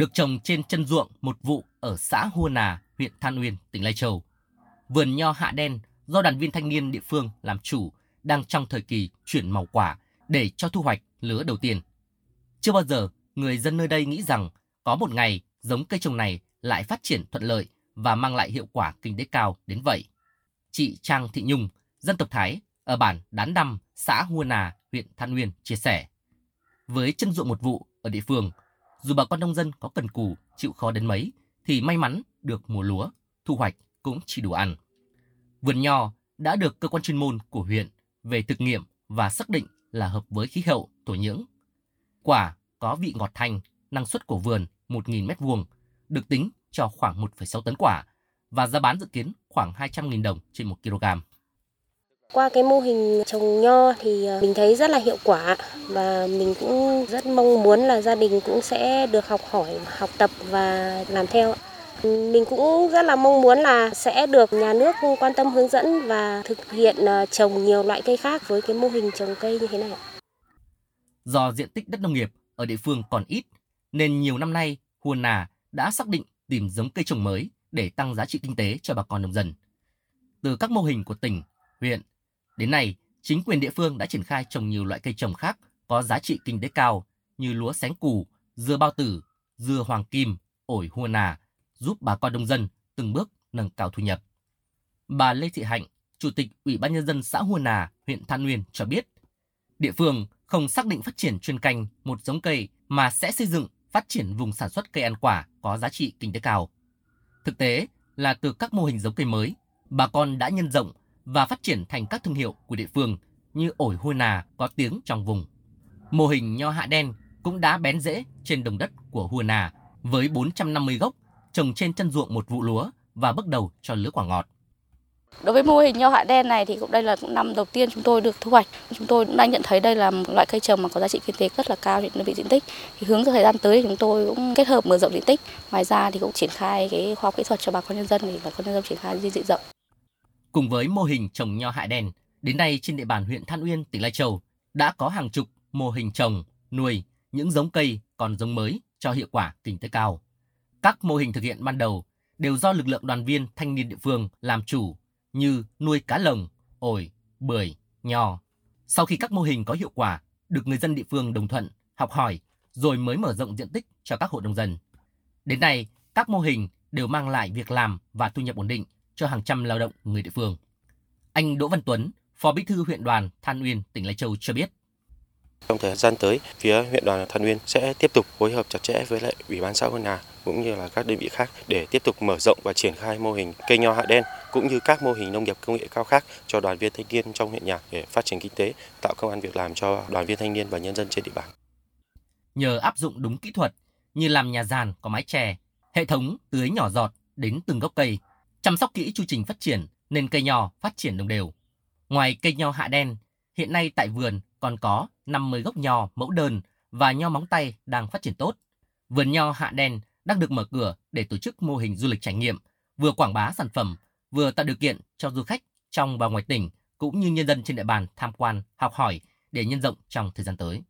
được trồng trên chân ruộng một vụ ở xã Hua Nà, huyện Than Uyên, tỉnh Lai Châu. Vườn nho hạ đen do đoàn viên thanh niên địa phương làm chủ đang trong thời kỳ chuyển màu quả để cho thu hoạch lứa đầu tiên. Chưa bao giờ người dân nơi đây nghĩ rằng có một ngày giống cây trồng này lại phát triển thuận lợi và mang lại hiệu quả kinh tế cao đến vậy. Chị Trang Thị Nhung, dân tộc Thái, ở bản Đán Đăm, xã Hua Nà, huyện Than Uyên chia sẻ. Với chân ruộng một vụ ở địa phương, dù bà con nông dân có cần cù, chịu khó đến mấy, thì may mắn được mùa lúa, thu hoạch cũng chỉ đủ ăn. Vườn nho đã được cơ quan chuyên môn của huyện về thực nghiệm và xác định là hợp với khí hậu, thổ nhưỡng. Quả có vị ngọt thanh, năng suất của vườn 1.000 m2, được tính cho khoảng 1,6 tấn quả và giá bán dự kiến khoảng 200.000 đồng trên 1 kg. Qua cái mô hình trồng nho thì à, mình thấy rất là hiệu quả và mình cũng rất mong muốn là gia đình cũng sẽ được học hỏi, học tập và làm theo. Mình cũng rất là mong muốn là sẽ được nhà nước quan tâm hướng dẫn và thực hiện à, trồng nhiều loại cây khác với cái mô hình trồng cây như thế này. Do diện tích đất nông nghiệp ở địa phương còn ít, nên nhiều năm nay Huồn Nà đã xác định tìm giống cây trồng mới để tăng giá trị kinh tế cho bà con nông dân. Từ các mô hình của tỉnh, huyện, đến nay, chính quyền địa phương đã triển khai trồng nhiều loại cây trồng khác có giá trị kinh tế cao như lúa sánh củ, dưa bao tử, dưa hoàng kim, ổi hua nà, giúp bà con nông dân từng bước nâng cao thu nhập. Bà Lê Thị Hạnh, Chủ tịch Ủy ban Nhân dân xã Hua Nà, huyện Than Nguyên cho biết, địa phương không xác định phát triển chuyên canh một giống cây mà sẽ xây dựng phát triển vùng sản xuất cây ăn quả có giá trị kinh tế cao. Thực tế là từ các mô hình giống cây mới, bà con đã nhân rộng và phát triển thành các thương hiệu của địa phương như ổi hôi nà có tiếng trong vùng. Mô hình nho hạ đen cũng đã bén rễ trên đồng đất của Hùa Nà với 450 gốc trồng trên chân ruộng một vụ lúa và bước đầu cho lứa quả ngọt. Đối với mô hình nho hạ đen này thì cũng đây là năm đầu tiên chúng tôi được thu hoạch. Chúng tôi cũng đã nhận thấy đây là một loại cây trồng mà có giá trị kinh tế rất là cao trên đơn vị diện tích. Thì hướng thời gian tới thì chúng tôi cũng kết hợp mở rộng diện tích. Ngoài ra thì cũng triển khai cái khoa học kỹ thuật cho bà con nhân dân để bà con nhân dân triển khai di diện rộng. Cùng với mô hình trồng nho hạ đen, đến nay trên địa bàn huyện Than Uyên, tỉnh Lai Châu đã có hàng chục mô hình trồng, nuôi những giống cây còn giống mới cho hiệu quả kinh tế cao. Các mô hình thực hiện ban đầu đều do lực lượng đoàn viên thanh niên địa phương làm chủ như nuôi cá lồng, ổi, bưởi, nho. Sau khi các mô hình có hiệu quả, được người dân địa phương đồng thuận, học hỏi, rồi mới mở rộng diện tích cho các hộ nông dân. Đến nay, các mô hình đều mang lại việc làm và thu nhập ổn định cho hàng trăm lao động người địa phương. Anh Đỗ Văn Tuấn, Phó Bí thư huyện đoàn Than Uyên, tỉnh Lai Châu cho biết. Trong thời gian tới, phía huyện đoàn Than Uyên sẽ tiếp tục phối hợp chặt chẽ với lại Ủy ban xã Hương Nà cũng như là các đơn vị khác để tiếp tục mở rộng và triển khai mô hình cây nho hạ đen cũng như các mô hình nông nghiệp công nghệ cao khác cho đoàn viên thanh niên trong huyện nhà để phát triển kinh tế, tạo công an việc làm cho đoàn viên thanh niên và nhân dân trên địa bàn. Nhờ áp dụng đúng kỹ thuật như làm nhà giàn có mái chè, hệ thống tưới nhỏ giọt đến từng gốc cây, chăm sóc kỹ chu trình phát triển nên cây nho phát triển đồng đều. Ngoài cây nho hạ đen, hiện nay tại vườn còn có 50 gốc nho mẫu đơn và nho móng tay đang phát triển tốt. Vườn nho hạ đen đang được mở cửa để tổ chức mô hình du lịch trải nghiệm, vừa quảng bá sản phẩm, vừa tạo điều kiện cho du khách trong và ngoài tỉnh cũng như nhân dân trên địa bàn tham quan, học hỏi để nhân rộng trong thời gian tới.